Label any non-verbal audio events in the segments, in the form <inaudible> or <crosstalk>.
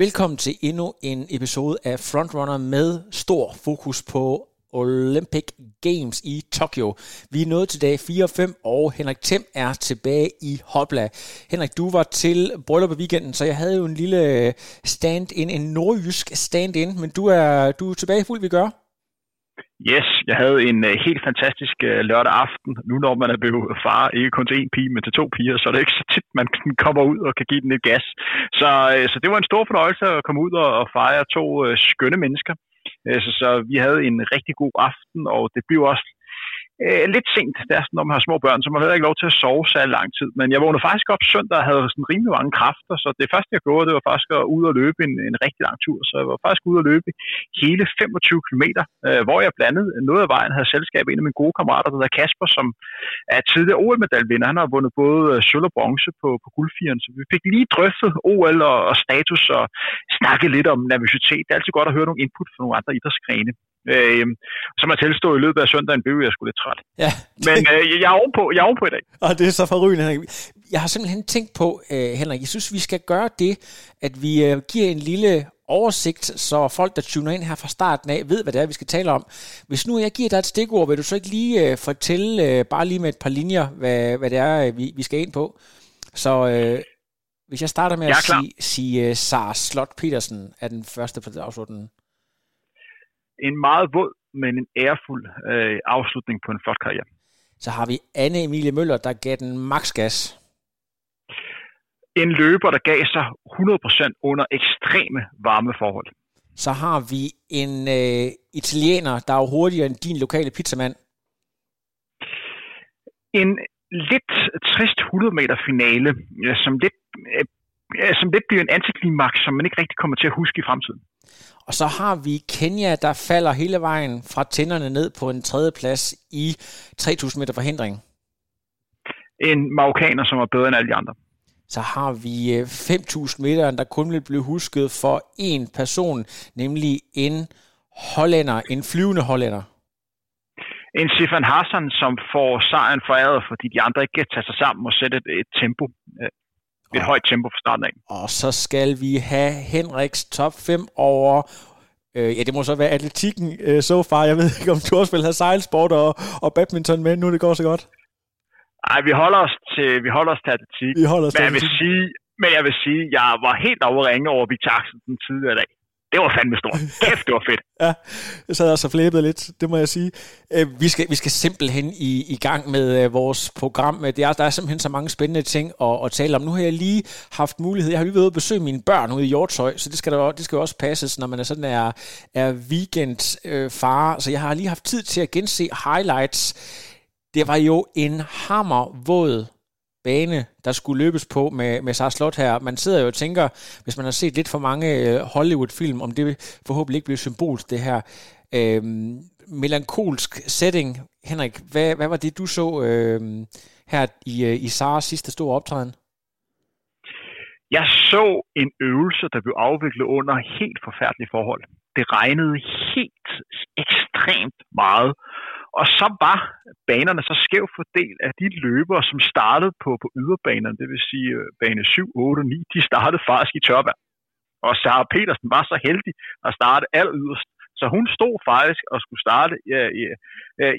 Velkommen til endnu en episode af Frontrunner med stor fokus på Olympic Games i Tokyo. Vi er nået til dag 4 og 5, og Henrik Thiem er tilbage i Hopla. Henrik, du var til bryllup i weekenden, så jeg havde jo en lille stand-in, en nordjysk stand-in, men du er, du er tilbage fuld, vi gør. Yes, jeg havde en uh, helt fantastisk uh, lørdag aften. Nu når man er blevet far, ikke kun til en pige, men til to piger, så er det ikke så tit, man kommer ud og kan give den et gas. Så, uh, så det var en stor fornøjelse at komme ud og, og fejre to uh, skønne mennesker. Uh, så, så vi havde en rigtig god aften, og det blev også øh, lidt sent. der, når man har små børn, så man havde ikke lov til at sove så lang tid. Men jeg vågnede faktisk op søndag og havde sådan rimelig mange kræfter, så det første, jeg gjorde, det var faktisk at ud og løbe en, en rigtig lang tur. Så jeg var faktisk ude og løbe hele 25 km, øh, hvor jeg blandt noget af vejen havde selskab en af mine gode kammerater, der hedder Kasper, som er tidligere OL-medaljevinder. Han har vundet både øh, sølv og bronze på, på guldfieren, så vi fik lige drøftet OL og, og status og snakket lidt om nervøsitet. Det er altid godt at høre nogle input fra nogle andre idrætsgrene. Øh, som at tilstå i løbet af søndagen blev jeg sgu lidt træt. Ja, det... Men øh, jeg, er ovenpå, jeg er ovenpå i dag. <laughs> Og det er så forrygende, Henrik. Jeg har simpelthen tænkt på, øh, Henrik, jeg synes, vi skal gøre det, at vi øh, giver en lille oversigt, så folk, der tuner ind her fra starten af, ved, hvad det er, vi skal tale om. Hvis nu jeg giver dig et stikord, vil du så ikke lige øh, fortælle, øh, bare lige med et par linjer, hvad, hvad det er, øh, vi, vi skal ind på? Så øh, hvis jeg starter med jeg at sige, sige uh, Sara Slot Petersen er den første på dagsordenen en meget våd, men en ærefuld øh, afslutning på en flot karriere. Så har vi Anne Emilie Møller, der gav den max gas. En løber, der gav sig 100% under ekstreme varmeforhold. Så har vi en øh, italiener, der er hurtigere end din lokale pizzamand. En lidt trist 100 meter finale, som lidt, øh, som lidt bliver en antiklimaks, som man ikke rigtig kommer til at huske i fremtiden. Og så har vi Kenya, der falder hele vejen fra tænderne ned på en tredje plads i 3000 meter forhindring. En marokkaner, som er bedre end alle de andre. Så har vi 5000 øh, meter, der kun vil blive husket for en person, nemlig en hollænder, en flyvende hollænder. En Sifan Hassan, som får sejren foræret, fordi de andre ikke kan tage sig sammen og sætte et, et tempo øh, et højt tempo fra starten af. Og så skal vi have Henriks top 5 over Øh, ja, det må så være atletikken øh, so far. Jeg ved ikke, om du også vil have sejlsport og, og badminton med, nu det går så godt. Nej, vi holder os til, vi holder os til atletik. Vi holder os men, jeg vil sige, men jeg vil sige, jeg var helt over ringe over Victor Axel den tidligere dag det var fandme stort. <laughs> Kæft, det var fedt. ja, jeg sad også og flæbede lidt, det må jeg sige. Øh, vi skal, vi skal simpelthen i, i gang med uh, vores program. Det er, der er simpelthen så mange spændende ting at, at tale om. Nu har jeg lige haft mulighed, jeg har lige været ude og besøge mine børn ude i Hjortøj, så det skal, der, det skal jo også passes, når man er sådan er, er weekendfar. Øh, så jeg har lige haft tid til at gense highlights. Det var jo en hammervåd bane, der skulle løbes på med, med Sars Slot her. Man sidder jo og tænker, hvis man har set lidt for mange øh, Hollywood-film, om det forhåbentlig ikke bliver symbolsk, det her øh, melankolsk setting. Henrik, hvad, hvad var det, du så øh, her i, øh, i Sars sidste store optræden? Jeg så en øvelse, der blev afviklet under helt forfærdelige forhold. Det regnede helt ekstremt meget, og så var banerne så skævt fordelt, at de løbere, som startede på, på yderbanerne, det vil sige øh, bane 7, 8 og 9, de startede faktisk i tørvand. Og Sarah Petersen var så heldig at starte alt yderst. Så hun stod faktisk og skulle starte ja, i,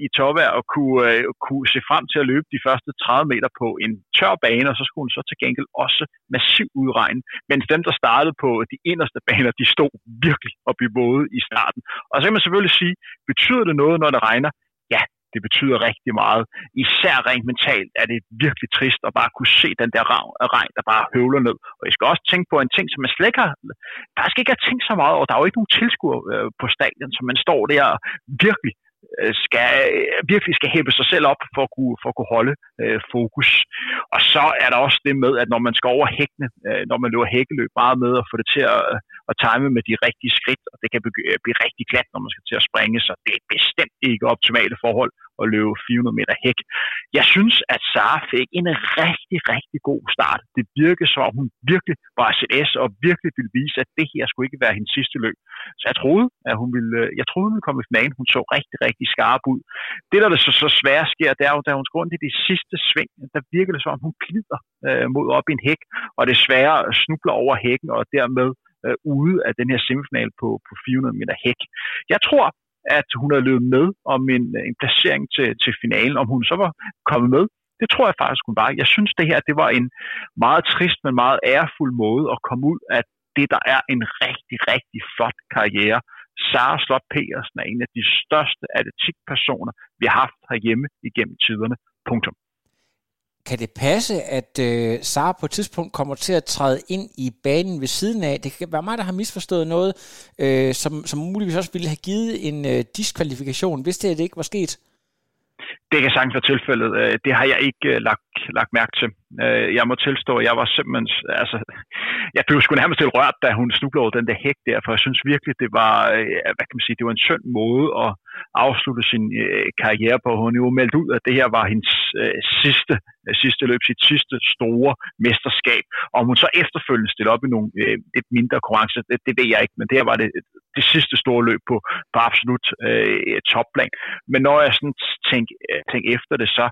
i tørvejr og kunne, uh, kunne se frem til at løbe de første 30 meter på en tør bane, og så skulle hun så til gengæld også massivt udregne. Mens dem, der startede på de inderste baner, de stod virkelig op i våde i starten. Og så kan man selvfølgelig sige, betyder det noget, når det regner? Ja, det betyder rigtig meget. Især rent mentalt er det virkelig trist at bare kunne se den der regn, der bare høvler ned. Og jeg skal også tænke på en ting, som man slet ikke har, faktisk ikke har tænkt så meget over. Der er jo ikke nogen tilskuer øh, på stadion, så man står der virkelig Øh, skal, øh, virkelig skal hæppe sig selv op for at kunne, for at kunne holde øh, fokus. Og så er der også det med, at når man skal over hækkene, øh, når man løber hækkeløb meget med at få det til at, at time med de rigtige skridt, og det kan blive, blive rigtig glat, når man skal til at springe, så det er bestemt ikke optimale forhold at løbe 400 meter hæk. Jeg synes, at Sara fik en rigtig, rigtig god start. Det virkede som om hun virkelig var CS og virkelig ville vise, at det her skulle ikke være hendes sidste løb. Så jeg troede, at hun ville, øh, jeg troede, hun ville komme i finalen. Hun så rigtig, rigtig skarp ud. Det, der det så, så svært sker, det er jo, da hun skal rundt i det sidste sving, der virker det som om, hun glider øh, mod op i en hæk, og desværre snubler over hækken, og dermed øh, ude af den her semifinal på, på 400 meter hæk. Jeg tror, at hun havde løbet med om en, øh, en placering til, til finalen. Om hun så var kommet med, det tror jeg faktisk, hun var. Jeg synes, det her det var en meget trist, men meget ærefuld måde at komme ud af det, der er en rigtig, rigtig flot karriere. Sara Slot Petersen er en af de største atletikpersoner, vi har haft herhjemme igennem tiderne. Punktum. Kan det passe, at øh, Sara på et tidspunkt kommer til at træde ind i banen ved siden af? Det kan være mig, der har misforstået noget, øh, som, som muligvis også ville have givet en øh, diskvalifikation, hvis det, det ikke var sket. Det kan sagtens være tilfældet. Øh, det har jeg ikke øh, lagt, lagt mærke til. Øh, jeg må tilstå, at jeg var simpelthen... Altså, jeg blev sgu nærmest lidt rørt, da hun snublede over den der hæk der, for jeg synes virkelig, det var, øh, hvad kan man sige, det var en synd måde at afslutte sin øh, karriere på. Hun jo meldt ud, at det her var hendes øh, sidste, sidste løb, sit sidste store mesterskab. Om hun så efterfølgende stillede op i nogle lidt mindre konkurrencer, det, det ved jeg ikke, men det her var det, det sidste store løb på, på absolut øh, topplan. Men når jeg sådan tænker, tænk efter det, så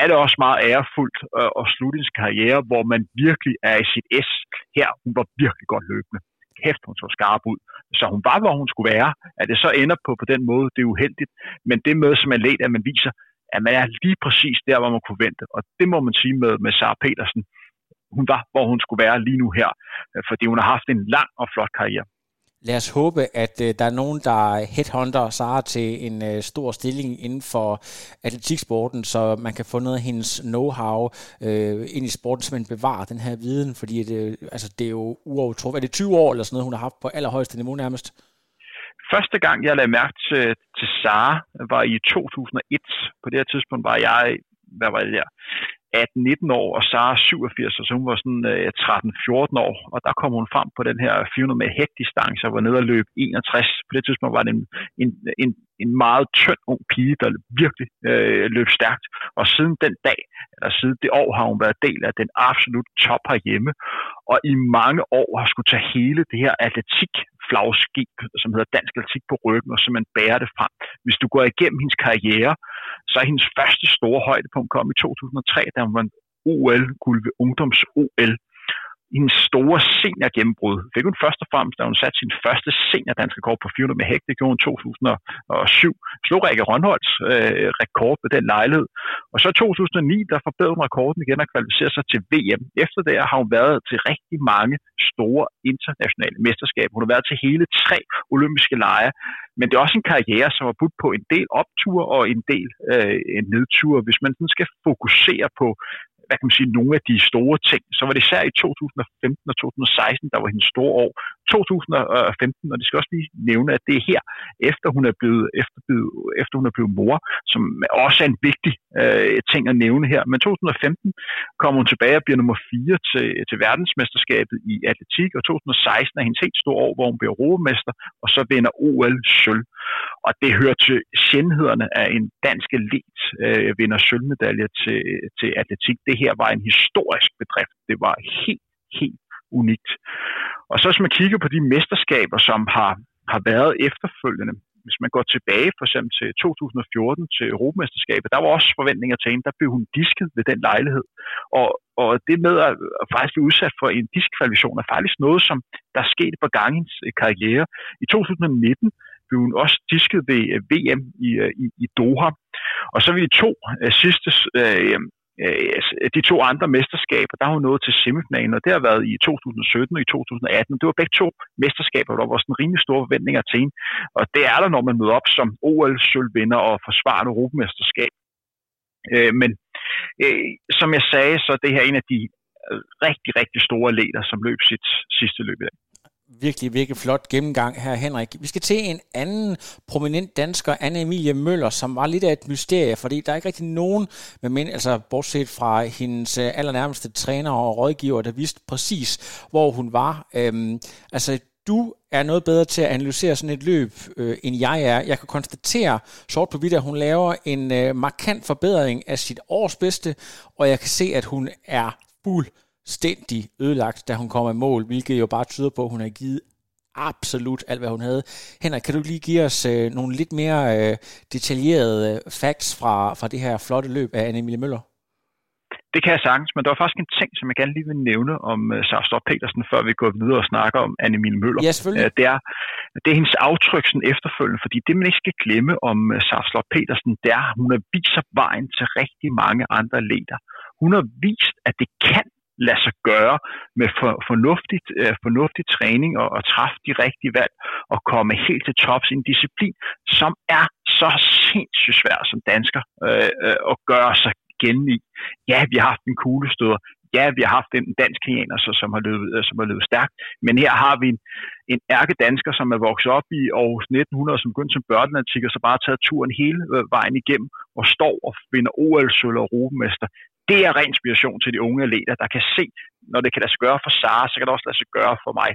er det også meget ærefuldt at, at slutte sin karriere, hvor man virkelig er i sit S. Her, hun var virkelig godt løbende. Kæft, hun så skarp ud. Så hun var, hvor hun skulle være. At det så ender på, på den måde, det er uheldigt. Men det med, som man let, at man viser, at man er lige præcis der, hvor man kunne vente. Og det må man sige med, med Sara Petersen. Hun var, hvor hun skulle være lige nu her. Fordi hun har haft en lang og flot karriere. Lad os håbe, at øh, der er nogen, der headhunter Sara til en øh, stor stilling inden for atletiksporten, så man kan få noget af hendes know-how øh, ind i sporten, så man bevarer den her viden, fordi det, øh, altså, det er jo uovertruffet. Er det 20 år eller sådan noget, hun har haft på allerhøjeste niveau nærmest? Første gang, jeg lagde mærke til, til Sara, var i 2001. På det her tidspunkt var jeg, hvad var det der, 18-19 år, og Sara 87, så hun var sådan øh, 13-14 år, og der kom hun frem på den her 400 med hækdistance og var nede og løb 61. På det tidspunkt var det en, en, en, en meget tynd ung pige, der virkelig øh, løb stærkt, og siden den dag, eller siden det år, har hun været del af den absolut top herhjemme, og i mange år har skulle tage hele det her atletik flagskib, som hedder Dansk Atletik på ryggen, og simpelthen bærer det frem. Hvis du går igennem hendes karriere, så er hendes første store højdepunkt kom i 2003, da hun vandt OL-guld ved ungdoms-OL hendes store seniorgennembrud fik hun først og fremmest, da hun satte sin første seniordanske rekord på 400 med hæk. Det gjorde hun 2007. Slog Rikke Rønholds øh, rekord ved den lejlighed. Og så 2009, der forbedrede hun rekorden igen og kvalificerede sig til VM. Efter det har hun været til rigtig mange store internationale mesterskaber. Hun har været til hele tre olympiske lege. Men det er også en karriere, som har budt på en del optur og en del øh, nedtur. Hvis man sådan skal fokusere på hvad kan man sige, nogle af de store ting, så var det især i 2015 og 2016, der var hendes store år. 2015, og det skal også lige nævne, at det er her, efter hun er blevet, efter, efter hun er blevet mor, som også er en vigtig øh, ting at nævne her. Men 2015 kommer hun tilbage og bliver nummer 4 til, til verdensmesterskabet i atletik, og 2016 er hendes helt store år, hvor hun bliver roemester, og så vinder OL sølv. Og det hører til sjældenhederne af en dansk elit øh, vinder sølvmedaljer til, til atletik. Det her var en historisk bedrift. Det var helt, helt unikt. Og så hvis man kigger på de mesterskaber, som har, har været efterfølgende, hvis man går tilbage for eksempel til 2014 til Europamesterskabet, der var også forventninger til hende, der blev hun disket ved den lejlighed. Og, og det med at, at faktisk blive udsat for en diskvalifikation er faktisk noget, som der er sket på gang i øh, karriere. I 2019 blev hun også disket ved øh, VM i, øh, i, i Doha. Og så vil de to sidste Øh, de to andre mesterskaber, der har hun nået til semifinalen, og det har været i 2017 og i 2018. Det var begge to mesterskaber, hvor der var sådan rimelig store forventninger til hende. Og det er der, når man møder op som OL-sølvvinder og forsvarende europamesterskab. Øh, men øh, som jeg sagde, så det her er en af de øh, rigtig, rigtig store leder, som løb sit sidste løb i dag virkelig, virkelig flot gennemgang her, Henrik. Vi skal til en anden prominent dansker, Anne Emilie Møller, som var lidt af et mysterie, fordi der er ikke rigtig nogen, men altså bortset fra hendes øh, allernærmeste træner og rådgiver, der vidste præcis, hvor hun var. Øhm, altså, du er noget bedre til at analysere sådan et løb, øh, end jeg er. Jeg kan konstatere sort på hvidt, at hun laver en øh, markant forbedring af sit års bedste, og jeg kan se, at hun er fuld fuldstændig ødelagt, da hun kommer i mål, hvilket jo bare tyder på, at hun har givet absolut alt, hvad hun havde. Henrik, kan du lige give os øh, nogle lidt mere øh, detaljerede øh, facts fra, fra det her flotte løb af Anne-Emilie Møller? det kan jeg sagtens, men der var faktisk en ting, som jeg gerne lige vil nævne om uh, Sarah Storp Petersen, før vi går videre og snakker om Annemile Møller. Ja, selvfølgelig. Uh, det, er, det er hendes aftryk sådan efterfølgende, fordi det, man ikke skal glemme om uh, Sarah Storp Petersen, det er, at hun har vist vejen til rigtig mange andre leder. Hun har vist, at det kan lade sig gøre med for, fornuftigt, øh, fornuftig træning og, og træffe de rigtige valg og komme helt til tops i en disciplin, som er så sindssygt svær som dansker øh, øh, at gøre sig gennem i. Ja, vi har haft en kuglestøder. Ja, vi har haft en dansk kenianer, som har løbet, øh, som har løbet stærkt. Men her har vi en, en ærke dansker, som er vokset op i Aarhus 1900, som begyndte som børneantik, og så bare taget turen hele øh, vejen igennem, og står og finder OL-sølv og europamester. Det er ren inspiration til de unge atleter, der kan se, når det kan lade sig gøre for Sara, så kan det også lade sig gøre for mig.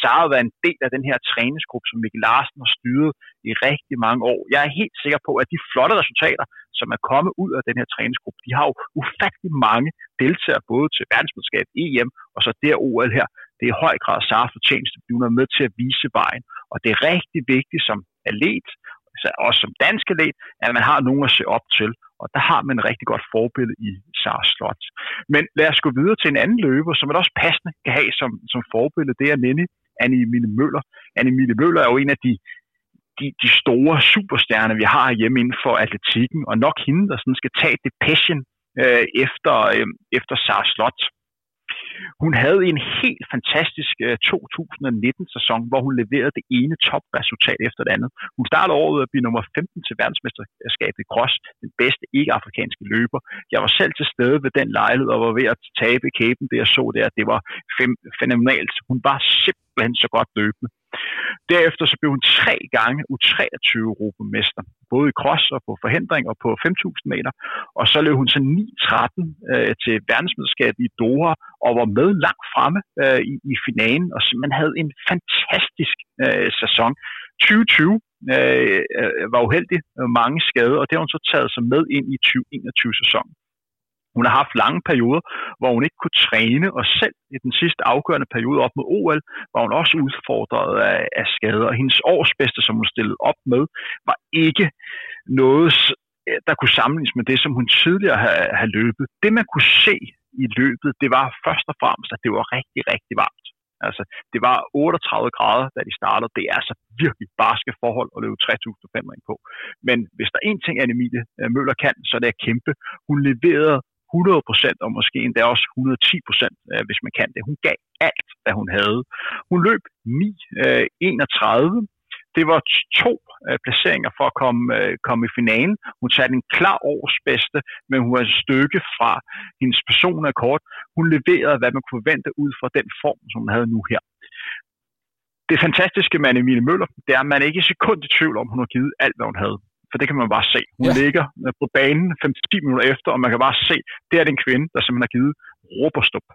Sara har været en del af den her træningsgruppe, som Mikkel Larsen har styret i rigtig mange år. Jeg er helt sikker på, at de flotte resultater, som er kommet ud af den her træningsgruppe, de har jo ufattelig mange deltagere, både til verdensmesterskab, EM og så der OL her. Det er i høj grad Sara fortjeneste, fordi hun er med til at vise vejen. Og det er rigtig vigtigt som atlet, også som dansk atlet, at man har nogen at se op til. Og der har man et rigtig godt forbillede i Sars Slot. Men lad os gå videre til en anden løber, som man også passende kan have som, som forbillede. Det er Nenny Annie Møller. Annie Møller er jo en af de, de, de store superstjerner, vi har hjemme inden for atletikken, og nok hende, der sådan skal tage det passion øh, efter, øh, efter Sars Slot. Hun havde en helt fantastisk øh, 2019-sæson, hvor hun leverede det ene topresultat efter det andet. Hun startede året at blive nummer 15 til verdensmesterskabet i cross, den bedste ikke-afrikanske løber. Jeg var selv til stede ved den lejlighed og var ved at tabe kæben, det jeg så der. Det var fænomenalt. Hun var simpelthen så godt løbende. Derefter så blev hun tre gange U23 europamester, både i cross og på forhindring og på 5.000 meter. Og så løb hun så 9-13 øh, til verdensmesterskabet i Doha og var med langt fremme øh, i, i finalen og simpelthen havde en fantastisk øh, sæson. 2020 øh, øh, var uheldig, mange skader, og det har hun så taget sig med ind i 2021-sæsonen. Hun har haft lange perioder, hvor hun ikke kunne træne, og selv i den sidste afgørende periode op mod OL, var hun også udfordret af, af skader. Og hendes årsbedste, som hun stillede op med, var ikke noget, der kunne sammenlignes med det, som hun tidligere havde løbet. Det, man kunne se i løbet, det var først og fremmest, at det var rigtig, rigtig varmt. Altså, det var 38 grader, da de startede. Det er altså virkelig barske forhold at løbe 3.500 på. Men hvis der er en ting, Anne-Emilie øh, Møller kan, så er det at kæmpe. Hun leverede 100% og måske endda også 110%, øh, hvis man kan det. Hun gav alt, hvad hun havde. Hun løb 9.31. Øh, det var to øh, placeringer for at komme, øh, komme i finalen. Hun satte en klar års bedste, men hun var et stykke fra hendes personlige kort. Hun leverede, hvad man kunne forvente ud fra den form, som hun havde nu her. Det fantastiske med Emilie Møller, det er, at man er ikke i sekund i tvivl om, hun har givet alt, hvad hun havde for det kan man bare se. Hun ja. ligger øh, på banen 5-10 minutter efter, og man kan bare se, det er den kvinde, der simpelthen har givet råberstup.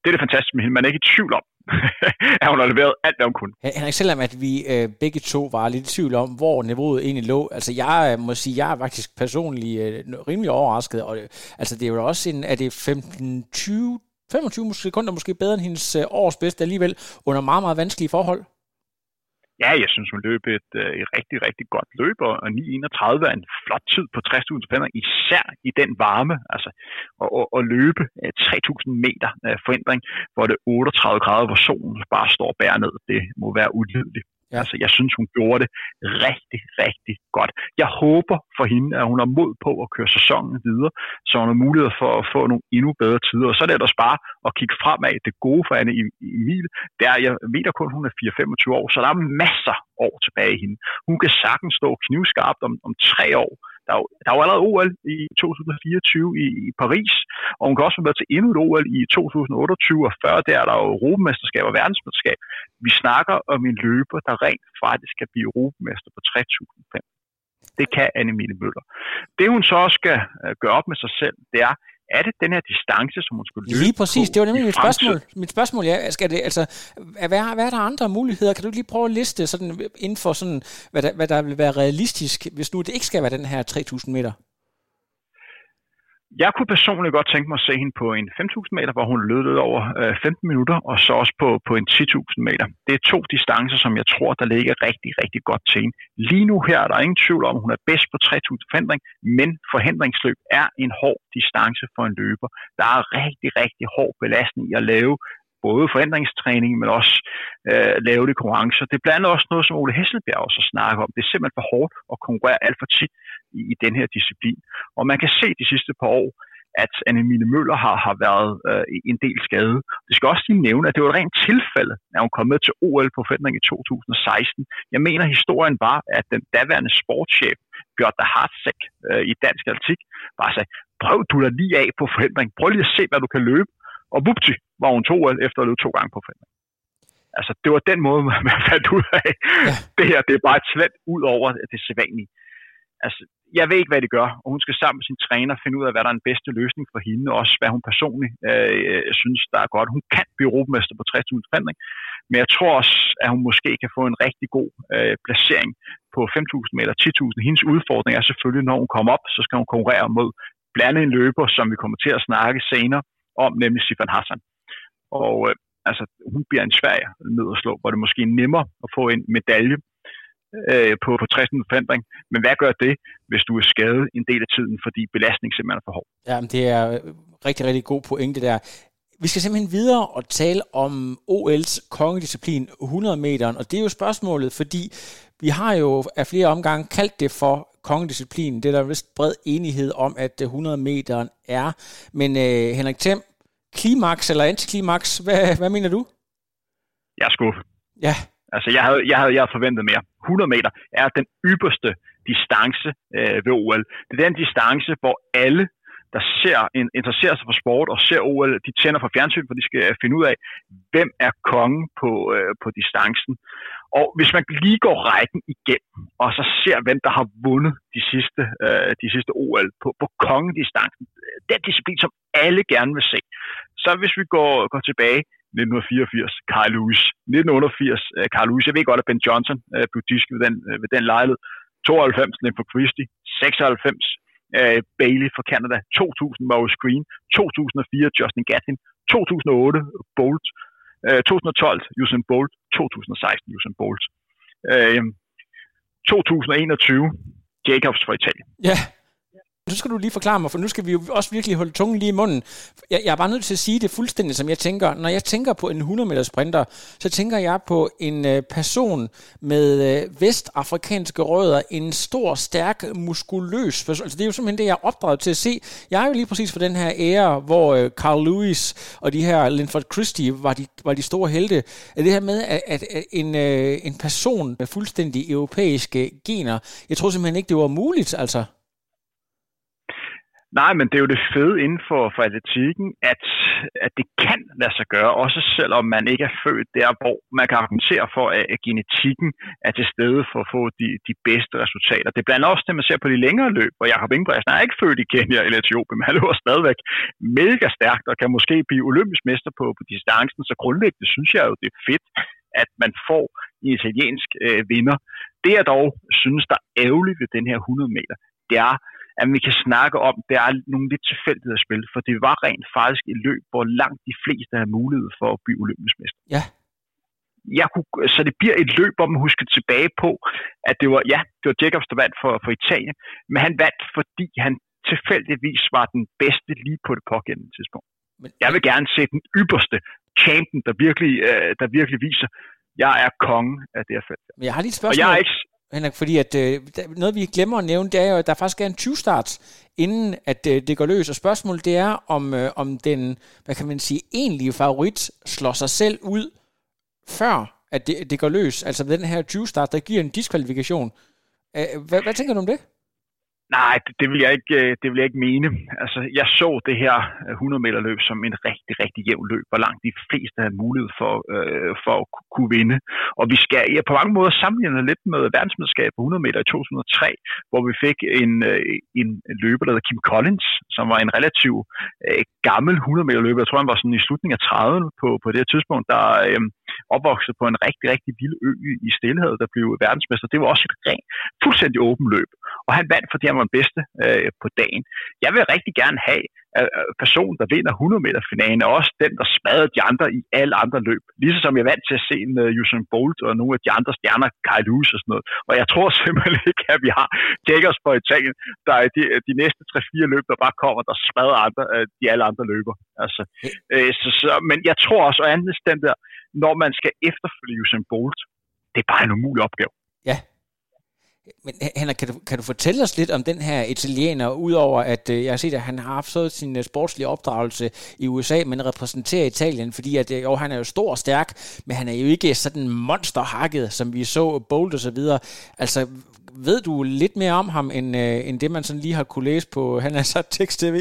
Det er det fantastiske med hende. Man er ikke i tvivl om, <laughs> at hun har leveret alt, hvad hun kunne. Henrik, selvom at vi øh, begge to var lidt i tvivl om, hvor niveauet egentlig lå, altså jeg øh, må sige, jeg er faktisk personligt øh, rimelig overrasket, og øh, altså det er jo også en, er det 15-20 25 sekunder måske bedre end hendes øh, års bedste alligevel, under meget, meget vanskelige forhold. Ja, jeg synes, hun løb et, øh, et rigtig, rigtig godt løb, og 9.31 er en flot tid på 60.000 spænder, især i den varme. Altså, at, at, og løbe øh, 3.000 meter øh, forhindring, hvor det 38 grader, hvor solen bare står og bærer ned, det må være ulideligt. Ja. Altså, jeg synes, hun gjorde det rigtig, rigtig godt. Jeg håber for hende, at hun har mod på at køre sæsonen videre, så hun har mulighed for at få nogle endnu bedre tider. Og så er det ellers bare at kigge fremad. Det gode for Anne Emil, det er, jeg ved da kun, hun er 4-25 år, så der er masser år tilbage i hende. Hun kan sagtens stå knivskarpt om, om tre år, der er, jo, der er jo allerede OL i 2024 i, i Paris, og hun kan også være med til endnu et OL i 2028, og før der er der jo Europamesterskab og verdensmesterskab. Vi snakker om en løber, der rent faktisk kan blive Europamester på 3005. Det kan Annemile Møller. Det hun så også skal øh, gøre op med sig selv, det er, er det den her distance, som hun skulle løbe Lige præcis, det var nemlig mit spørgsmål. Mit spørgsmål er, skal det, altså, hvad, hvad er der andre muligheder? Kan du lige prøve at liste sådan, inden for sådan, hvad, der, hvad der vil være realistisk, hvis nu det ikke skal være den her 3000 meter? Jeg kunne personligt godt tænke mig at se hende på en 5.000 meter, hvor hun lød lidt over øh, 15 minutter, og så også på, på en 10.000 meter. Det er to distancer, som jeg tror, der ligger rigtig, rigtig godt til hende. Lige nu her er der ingen tvivl om, at hun er bedst på 3.000 forhindring, men forhindringsløb er en hård distance for en løber. Der er rigtig, rigtig hård belastning i at lave både forhindringstræning, men også øh, lave det konkurrencer. Det er blandt andet også noget, som Ole Hesselbjerg også snakker om. Det er simpelthen for hårdt at konkurrere alt for tit i, i den her disciplin. Og man kan se de sidste par år, at Annemine Møller har, har været øh, en del skade. Det skal også lige nævne, at det var et rent tilfælde, at hun kom med til OL på forhindring i 2016. Jeg mener, historien var, at den daværende sportschef, Bjørn Hartsæk øh, i dansk atletik, bare sagde, prøv du da lige af på forhindring. Prøv lige at se, hvad du kan løbe. Og vupti, var hun to OL efter at løbe to gange på forhindring. Altså, det var den måde, <laughs> man fandt ud af. Ja. Det her, det er bare et slet ud over det sædvanlige. Altså, jeg ved ikke, hvad det gør, og hun skal sammen med sin træner finde ud af, hvad der er den bedste løsning for hende, og også hvad hun personligt øh, øh synes, der er godt. Hun kan blive europamester på 60.000 forandring, men jeg tror også, at hun måske kan få en rigtig god øh, placering på 5.000 eller 10.000. Hendes udfordring er selvfølgelig, når hun kommer op, så skal hun konkurrere mod blandt en løber, som vi kommer til at snakke senere om, nemlig Sifan Hassan. Og øh, altså, hun bliver en svær ned at slå, hvor det måske er nemmere at få en medalje øh, på, på 60 forandring. Men hvad gør det, hvis du er skadet en del af tiden, fordi belastning simpelthen er for hård? Ja, det er rigtig, rigtig god pointe der. Vi skal simpelthen videre og tale om OL's kongedisciplin 100 meter, og det er jo spørgsmålet, fordi vi har jo af flere omgange kaldt det for kongedisciplin. Det er der vist bred enighed om, at 100 meter er. Men øh, Henrik Thiem, klimaks eller antiklimaks, hvad, hvad mener du? Jeg er skuffet. Ja. Altså, jeg havde, jeg, havde, jeg havde forventet mere. 100 meter er den ypperste distance øh, ved OL. Det er den distance, hvor alle, der ser, interesserer sig for sport og ser OL, de tænder for fjernsyn, for de skal øh, finde ud af, hvem er kongen på, øh, på distancen. Og hvis man lige går rækken igennem, og så ser, hvem der har vundet de sidste, øh, de sidste OL på, på kongedistancen, øh, den disciplin, som alle gerne vil se. Så hvis vi går, går tilbage 1984, Carl Lewis. 1988, uh, øh, Carl Lewis. Jeg ved godt, at Ben Johnson uh, blev disket ved den, uh, ved den lejlighed. 92, for Christie. 96, uh, Bailey fra Canada. 2000, Maurice Green. 2004, Justin Gatlin. 2008, Bolt. Uh, 2012, Usain Bolt. 2016, Usain Bolt. Uh, 2021, Jacobs fra Italien. Ja, så skal du lige forklare mig, for nu skal vi jo også virkelig holde tungen lige i munden. Jeg, jeg er bare nødt til at sige det fuldstændig, som jeg tænker. Når jeg tænker på en 100 meter sprinter, så tænker jeg på en øh, person med øh, vestafrikanske rødder, en stor, stærk, muskuløs person. Altså, det er jo simpelthen det, jeg er opdraget til at se. Jeg er jo lige præcis for den her ære, hvor øh, Carl Lewis og de her Linford Christie var de, var de store helte. Det her med, at, at, at en, øh, en person med fuldstændig europæiske gener, jeg tror simpelthen ikke, det var muligt, altså. Nej, men det er jo det fede inden for, for atletikken, at, at det kan lade sig gøre, også selvom man ikke er født der, hvor man kan argumentere for, at, at genetikken er til stede for at få de, de bedste resultater. Det er blandt andet også det, man ser på de længere løb, hvor Jacob Ingebrigtsen er ikke født i Kenya eller Etiopien, men han løber stadigvæk mega stærkt og kan måske blive olympisk mester på, på distancen, så grundlæggende synes jeg jo, det er fedt, at man får en italiensk øh, vinder. Det jeg dog synes, der er ærgerligt ved den her 100 meter, det er, at vi kan snakke om, der er nogle lidt tilfældigheder at spille, for det var rent faktisk et løb, hvor langt de fleste har mulighed for at blive olympisk mester. Ja. Jeg kunne, så det bliver et løb, hvor man husker tilbage på, at det var, ja, det var Jacobs, der vandt for, for Italien, men han vandt, fordi han tilfældigvis var den bedste lige på det pågældende tidspunkt. Men, jeg vil gerne se den ypperste champion, der virkelig, øh, der virkelig viser, jeg er konge af det her felt. Men jeg har lige et spørgsmål. Og jeg er ikke, Henrik, fordi at, øh, noget vi glemmer at nævne, det er jo, at der faktisk er en 20-start, inden at øh, det går løs. Og spørgsmålet det er, om, øh, om den, hvad kan man sige, egentlige favorit slår sig selv ud, før at det, det går løs. Altså den her 20-start, der giver en diskvalifikation. Øh, hvad, hvad tænker du om det? Nej, det, det, vil jeg ikke, øh, det vil jeg ikke mene. Altså, jeg så det her øh, 100 meter løb som en rigtig, rigtig jævn løb, hvor langt de fleste havde mulighed for, øh, for at kunne vinde. Og vi skal ja, på mange måder sammenligne lidt med verdensmesterskabet på 100 meter i 2003, hvor vi fik en, øh, en løber, der hedder Kim Collins, som var en relativ øh, gammel 100 meter løber. Jeg tror, han var sådan i slutningen af 30'erne på, på det her tidspunkt, der, øh, opvokset på en rigtig, rigtig vild ø i Stillehavet, der blev verdensmester. Det var også et rent, fuldstændig åben løb. Og han vandt, fordi han var den bedste øh, på dagen. Jeg vil rigtig gerne have, person, der vinder 100 meter finalen, er også den, der smadrer de andre i alle andre løb. Ligesom som jeg er vant til at se en uh, Usain Bolt og nogle af de andre stjerner, Kyle Lewis og sådan noget. Og jeg tror <laughs> simpelthen ikke, at vi har Jaggers på Italien, der er de, de næste 3-4 løb, der bare kommer, der smadrer andre, uh, de alle andre løber. Altså, øh, så, så, men jeg tror også, og andet den der, når man skal efterfølge Usain Bolt, det er bare en umulig opgave. Ja, men Henrik, kan du, kan du fortælle os lidt om den her italiener, udover at øh, jeg har set, at han har haft så sin øh, sportslige opdragelse i USA, men repræsenterer Italien, fordi at, øh, jo, han er jo stor og stærk, men han er jo ikke sådan monsterhakket, som vi så Bolt og så videre. Altså, ved du lidt mere om ham, end, øh, end det man sådan lige har kunne læse på, <laughs> han er så tekst-tv?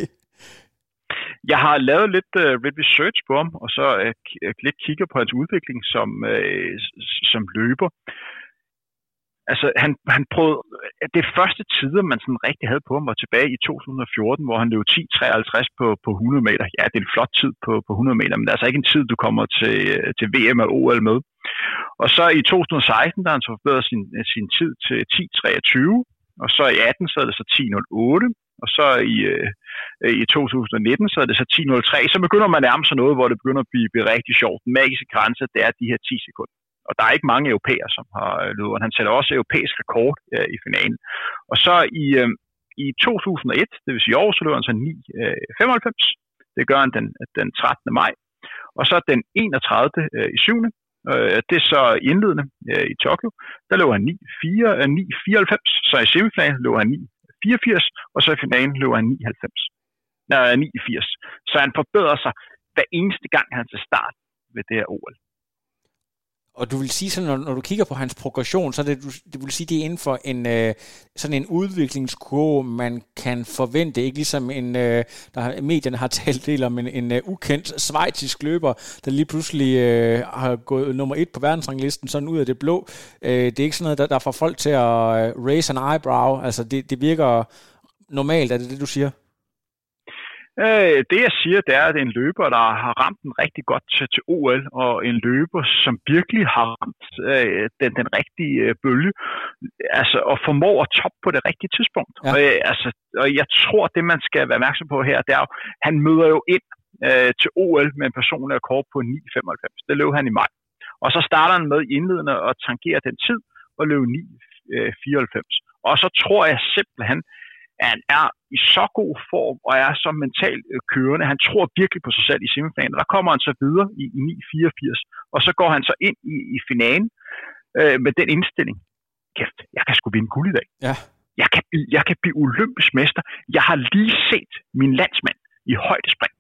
Jeg har lavet lidt, uh, lidt research på ham, og så uh, lidt kigger på hans udvikling som, uh, som løber altså han, han prøvede, det første tider, man sådan rigtig havde på ham, var tilbage i 2014, hvor han løb 10.53 på, på 100 meter. Ja, det er en flot tid på, på 100 meter, men det er altså ikke en tid, du kommer til, til VM og OL med. Og så i 2016, der han så forbedret sin, sin tid til 10.23, og så i 18, så er det så 10.08, og så i, øh, i 2019, så er det så 10.03. Så begynder man at nærme sig noget, hvor det begynder at blive, blive rigtig sjovt. Den magiske grænse, det er de her 10 sekunder og der er ikke mange europæer, som har øh, løbet, og Han sætter også europæisk rekord øh, i finalen. Og så i, øh, i 2001, det vil sige i år, så løber han så 9,95. Øh, det gør han den, den 13. maj. Og så den 31. Øh, i 7. Øh, det er så indledende øh, i Tokyo. Der løber han 9,94. Øh, så i semifinalen løber han 9,84. Og så i finalen løber han 9,90. Nej, 89. Så han forbedrer sig hver eneste gang, han til start ved det her OL. Og du vil sige, sådan, når, når du kigger på hans progression, så det, du, det vil sige, det er inden for en, øh, sådan en udviklingskurve, man kan forvente. Ikke ligesom en, øh, der medierne har talt del om en, en øh, ukendt svejtisk løber, der lige pludselig øh, har gået nummer et på verdensranglisten, sådan ud af det blå. Øh, det er ikke sådan noget, der, der får folk til at øh, raise an eyebrow. Altså, det, det virker normalt, er det det, du siger? Øh, det jeg siger, det er, at en løber, der har ramt den rigtig godt til, til OL, og en løber, som virkelig har ramt øh, den, den rigtige øh, bølge, altså, og formår at toppe på det rigtige tidspunkt. Ja. Og, øh, altså, og jeg tror, det man skal være opmærksom på her, det er jo, han møder jo ind øh, til OL med en personlig rekord på 9,95. Det løb han i maj. Og så starter han med indledende og tangerer den tid og løb 9,94. Og så tror jeg simpelthen, at han er i så god form og er så mentalt øh, kørende. Han tror virkelig på sig selv i semifinalen. Der kommer han så videre i, i 9-84, og så går han så ind i, i finalen øh, med den indstilling. Kæft, jeg kan sgu vinde guld i dag. Ja. Jeg kan, jeg kan blive olympisk mester. Jeg har lige set min landsmand i højdespring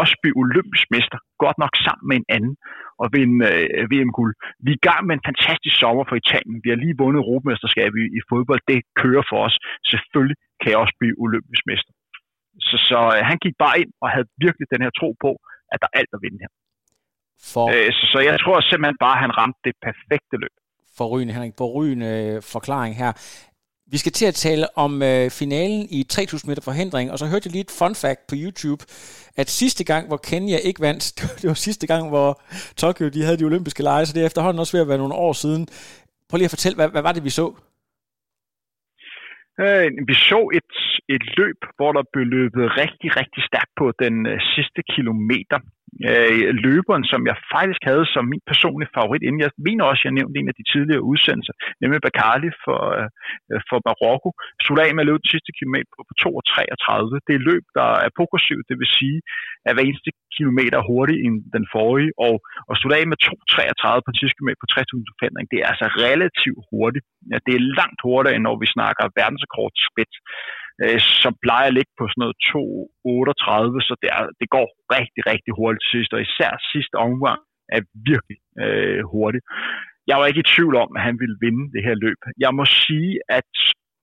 også blive olympisk mester, godt nok sammen med en anden, og vinde øh, VM-guld. Vi er i gang med en fantastisk sommer for Italien. Vi har lige vundet Europamesterskab i, i fodbold. Det kører for os. Selvfølgelig kan jeg også blive olympisk mester. Så, så øh, han gik bare ind og havde virkelig den her tro på, at der er alt at vinde her. For... Øh, så, så jeg tror simpelthen bare, at han ramte det perfekte løb. Forrygende, Henrik. Forrygende øh, forklaring her. Vi skal til at tale om øh, finalen i 3000 meter forhindring, og så hørte jeg lige et fun fact på YouTube, at sidste gang, hvor Kenya ikke vandt, <laughs> det var sidste gang, hvor Tokyo de havde de olympiske lege, så det er efterhånden også ved at være nogle år siden. Prøv lige at fortælle, hvad, hvad var det, vi så? Øh, vi så et, et løb, hvor der blev løbet rigtig, rigtig stærkt på den øh, sidste kilometer øh, løberen, som jeg faktisk havde som min personlige favorit, inden jeg mener også, jeg nævnte en af de tidligere udsendelser, nemlig Bakali for, øh, for Marokko, slutte løb den sidste kilometer på, på 2.33. Det er løb, der er progressivt, det vil sige, at hver eneste kilometer hurtigere end den forrige, og og slutte af med 2.33 på 10 km på 60.000 forhindring, det er altså relativt hurtigt. Ja, det er langt hurtigere, end når vi snakker verdensrekord spidt øh, som plejer at ligge på sådan noget 2,38, så det, er, det går rigtig, rigtig hurtigt til sidst, og især sidste omgang er virkelig øh, hurtigt. Jeg var ikke i tvivl om, at han ville vinde det her løb. Jeg må sige, at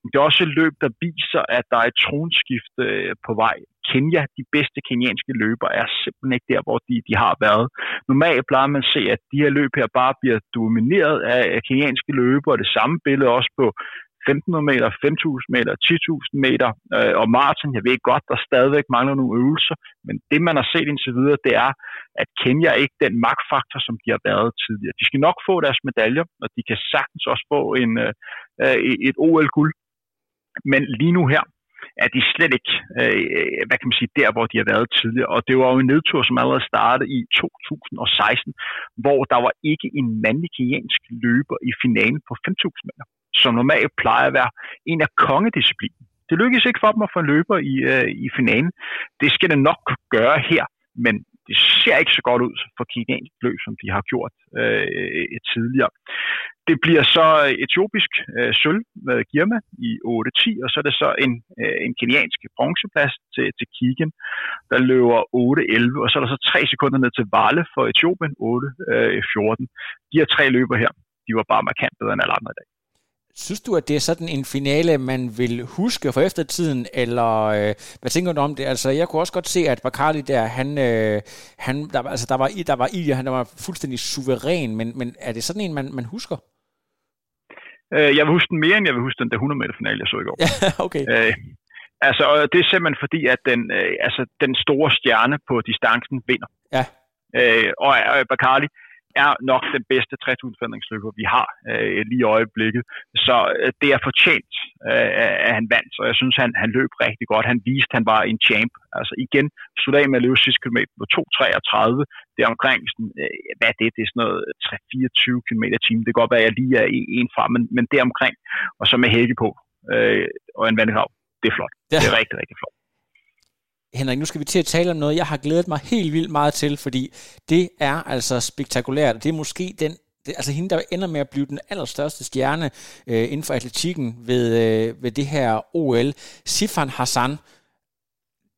det er også et løb, der viser, at der er et tronskift øh, på vej. Kenya, de bedste kenyanske løber, er simpelthen ikke der, hvor de, de har været. Normalt plejer man at se, at de her løb her bare bliver domineret af kenyanske løber, og det samme billede også på 1500 meter, 5000 meter, 10.000 meter øh, og maraton. Jeg ved godt, der stadigvæk mangler nogle øvelser, men det man har set indtil videre, det er, at Kenya er ikke den magtfaktor, som de har været tidligere. De skal nok få deres medaljer, og de kan sagtens også få en, øh, øh et OL-guld. Men lige nu her, er de slet ikke, øh, hvad kan man sige, der hvor de har været tidligere. Og det var jo en nedtur, som allerede startede i 2016, hvor der var ikke en mandlig kenyansk løber i finalen på 5.000 meter, som normalt plejer at være en af kongedisciplinen. Det lykkedes ikke for dem at få en løber i, øh, i finalen. Det skal det nok gøre her, men det ser ikke så godt ud for kenyansk løb, som de har gjort øh, tidligere. Det bliver så etiopisk øh, sølv med Girma i 8-10, og så er det så en, øh, en keniansk bronzeplads til, til Kigen, der løber 8-11, og så er der så tre sekunder ned til Vale for Etiopien, 8-14. Øh, de her tre løber her, de var bare markant bedre end alle andre i dag. Synes du, at det er sådan en finale, man vil huske for eftertiden, eller øh, hvad tænker du om det? Altså, jeg kunne også godt se, at Bacardi der, han, øh, han der, altså, der var i, der var i, han var fuldstændig suveræn, men, men er det sådan en, man, man husker? Øh, jeg vil huske den mere, end jeg vil huske den der 100 meter finale, jeg så i går. <laughs> Okay. Øh, altså, det er simpelthen fordi, at den, øh, altså, den store stjerne på distancen vinder. Ja. Øh, og, og Bacardi, er nok den bedste 3000 vi har øh, lige i øjeblikket. Så øh, det er fortjent, øh, at han vandt, så jeg synes, han, han løb rigtig godt. Han viste, at han var en champ. Altså igen, slutte af med at løbe sidste kilometer på 2.33. Det er omkring, sådan, øh, hvad er det? Det er sådan noget 3-24 km i timen. Det kan godt være, at jeg lige er en fra, men, men det er omkring. Og så med hække på øh, og en vandegrav. Det er flot. Ja. Det er rigtig, rigtig flot. Henrik, nu skal vi til at tale om noget, jeg har glædet mig helt vildt meget til, fordi det er altså spektakulært. Det er måske den det, altså hende, der ender med at blive den allerstørste stjerne øh, inden for atletikken ved, øh, ved det her OL. Sifan Hassan,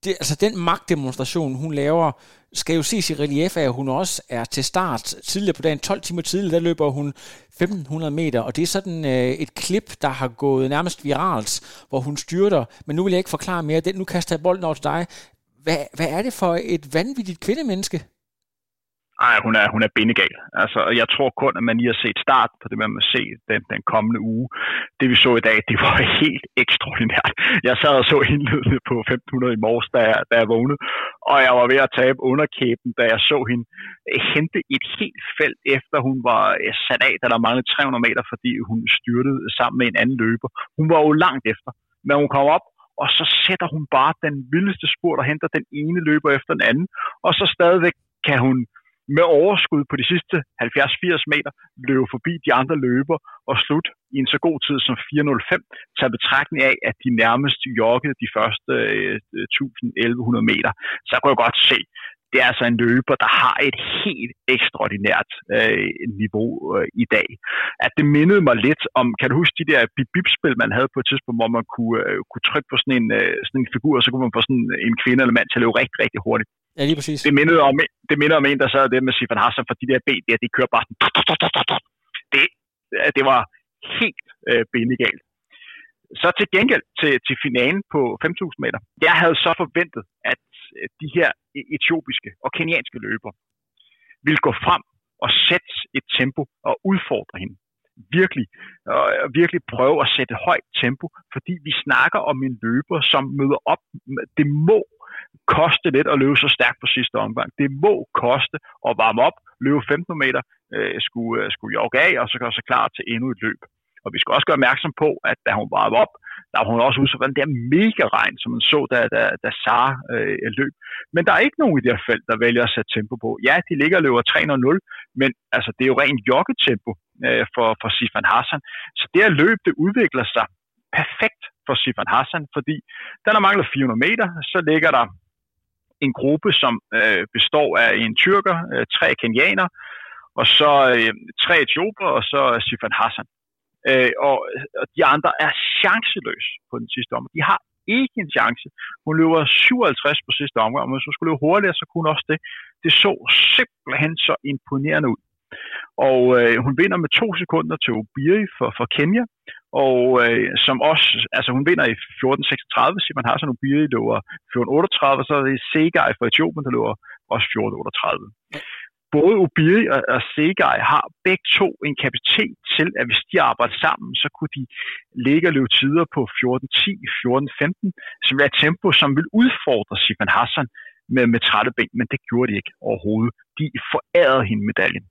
det, altså den magtdemonstration, hun laver, skal jo ses i relief af, at hun også er til start tidligere på dagen. 12 timer tidligere, der løber hun 1500 meter, og det er sådan øh, et klip, der har gået nærmest viralt, hvor hun styrter. Men nu vil jeg ikke forklare mere. Den, nu kaster jeg bolden over til dig. Hvad, hvad er det for et vanvittigt kvindemenneske? Nej, hun er, hun er bindegal. Altså, jeg tror kun, at man lige har set start på det, man må se den, den kommende uge. Det vi så i dag, det var <laughs> helt ekstraordinært. Jeg sad og så indledende på 1500 i morges, da jeg, da jeg vågnede, og jeg var ved at tabe underkæben, da jeg så hende hente et helt felt, efter hun var sat af, da der manglede 300 meter, fordi hun styrtede sammen med en anden løber. Hun var jo langt efter, men hun kom op, og så sætter hun bare den vildeste spurt og henter den ene løber efter den anden, og så stadigvæk kan hun med overskud på de sidste 70-80 meter løbe forbi de andre løber og slut i en så god tid som 4.05, tager betragtning af, at de nærmest joggede de første øh, 1.100 meter. Så jeg godt se, det er altså en løber, der har et helt ekstraordinært øh, niveau øh, i dag. At det mindede mig lidt om, kan du huske de der bip-bip-spil, man havde på et tidspunkt, hvor man kunne, øh, kunne trykke på sådan en, øh, sådan en figur, og så kunne man få sådan en kvinde eller mand til at løbe rigtig, rigtig hurtigt. Ja, lige præcis. Det mindede om, det mindede om en, der sad der med Sifan Hassan, for de der ben der, de kører bare sådan... Det, det var helt øh, benegalt. Så til gengæld til, til finalen på 5.000 meter. Jeg havde så forventet, at øh, de her e-, etiopiske og kenianske løber ville gå frem og sætte et tempo og udfordre hende. Virkelig, øh, virkelig prøve at sætte højt tempo, fordi vi snakker om en løber, som møder op. Det må koste lidt at løbe så stærkt på sidste omgang. Det må koste at varme op, løbe 15 meter, øh, skulle, øh, skulle jogge af, og så gøre sig klar til endnu et løb. Og vi skal også gøre opmærksom på, at da hun varmede op, der var hun også udsat for den der mega regn, som man så, da, da, da Sara øh, løb. Men der er ikke nogen i det her felt, der vælger at sætte tempo på. Ja, de ligger og løber 3.00, men altså, det er jo rent joggetempo øh, for, for Sifan Hassan. Så det her løb, det udvikler sig perfekt for Sifan Hassan, fordi den har manglet 400 meter, så ligger der en gruppe, som øh, består af en tyrker, øh, tre kenianer, og så øh, tre etioper, og så Sifan Hassan. Øh, og, og de andre er chanceløse på den sidste omgang. De har ikke en chance. Hun løber 57 på sidste omgang, men hvis hun skulle løbe hurtigere, så kunne hun også det. Det så simpelthen så imponerende ud. Og øh, hun vinder med to sekunder til Obiri for, for Kenya, og øh, som også, altså hun vinder i 14.36, siger man har sådan Obiri løber 14.38, så er det Segai fra Etiopien, der løber også 14.38. både Obiri og, og Segai har begge to en kapacitet til, at hvis de arbejder sammen, så kunne de ligge og løbe tider på 14.10, 14.15, som er et tempo, som vil udfordre Sifan Hassan med, med trætte ben, men det gjorde de ikke overhovedet. De forærede hende medaljen.